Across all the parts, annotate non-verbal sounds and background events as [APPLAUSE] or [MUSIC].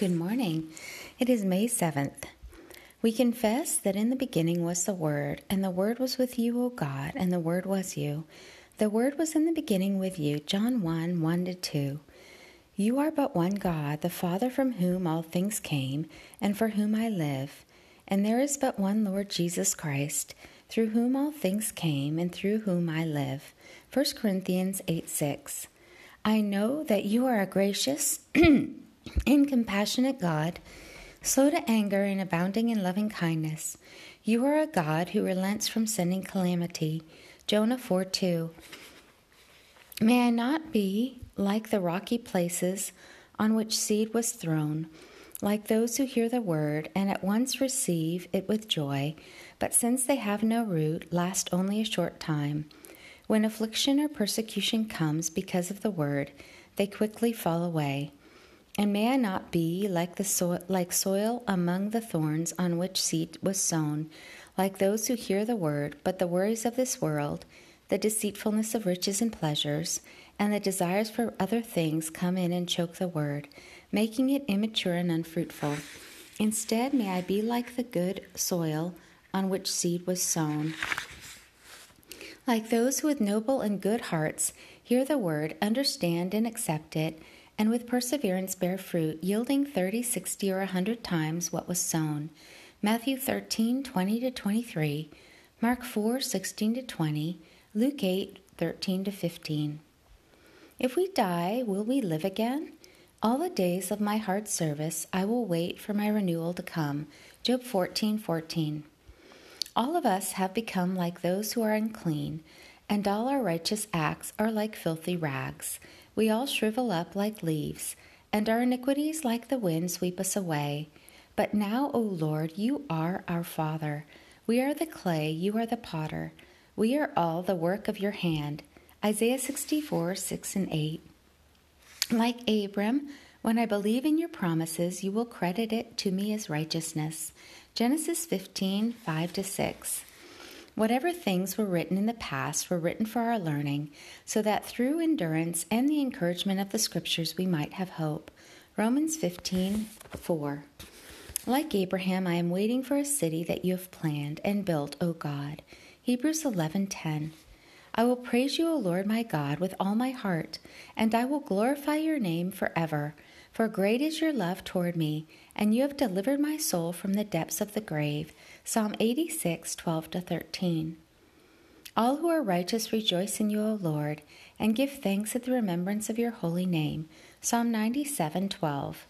Good morning. It is May 7th. We confess that in the beginning was the Word, and the Word was with you, O God, and the Word was you. The Word was in the beginning with you. John 1 1 to 2. You are but one God, the Father from whom all things came, and for whom I live. And there is but one Lord Jesus Christ, through whom all things came, and through whom I live. 1 Corinthians 8 6. I know that you are a gracious [CLEARS THROAT] and compassionate God, slow to anger and abounding in loving kindness. You are a God who relents from sending calamity. Jonah 4 2. May I not be like the rocky places on which seed was thrown, like those who hear the word and at once receive it with joy, but since they have no root, last only a short time. When affliction or persecution comes because of the word, they quickly fall away. And may I not be like the so- like soil among the thorns on which seed was sown, like those who hear the word, but the worries of this world, the deceitfulness of riches and pleasures, and the desires for other things come in and choke the word, making it immature and unfruitful. Instead, may I be like the good soil on which seed was sown. Like those who with noble and good hearts hear the word, understand and accept it, and with perseverance bear fruit, yielding thirty, sixty, or a hundred times what was sown. Matthew thirteen twenty to 23, Mark four sixteen to 20, Luke eight thirteen to 15. If we die, will we live again? All the days of my hard service I will wait for my renewal to come. Job 14, 14. All of us have become like those who are unclean, and all our righteous acts are like filthy rags. We all shrivel up like leaves, and our iniquities like the wind sweep us away. But now, O Lord, you are our Father. We are the clay, you are the potter. We are all the work of your hand. Isaiah 64, 6 and 8. Like Abram, when I believe in your promises, you will credit it to me as righteousness. Genesis 15, 5 to 6. Whatever things were written in the past were written for our learning, so that through endurance and the encouragement of the Scriptures we might have hope. Romans 15 4. Like Abraham, I am waiting for a city that you have planned and built, O God. Hebrews 11:10. I will praise you, O Lord my God, with all my heart, and I will glorify your name forever. For great is your love toward me, and you have delivered my soul from the depths of the grave. Psalm 86, 12 to 13. All who are righteous rejoice in you, O Lord, and give thanks at the remembrance of your holy name. Psalm 97, 12.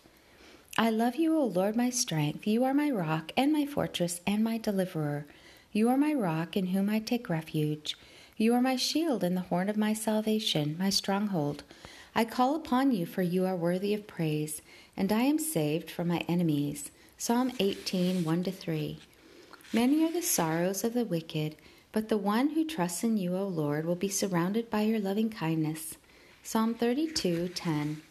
I love you, O Lord, my strength. You are my rock and my fortress and my deliverer. You are my rock in whom I take refuge. You are my shield and the horn of my salvation, my stronghold. I call upon you, for you are worthy of praise, and I am saved from my enemies. Psalm 18, 1 3. Many are the sorrows of the wicked, but the one who trusts in you, O Lord, will be surrounded by your loving kindness. Psalm 32, 10.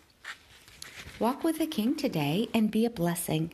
Walk with the King today and be a blessing.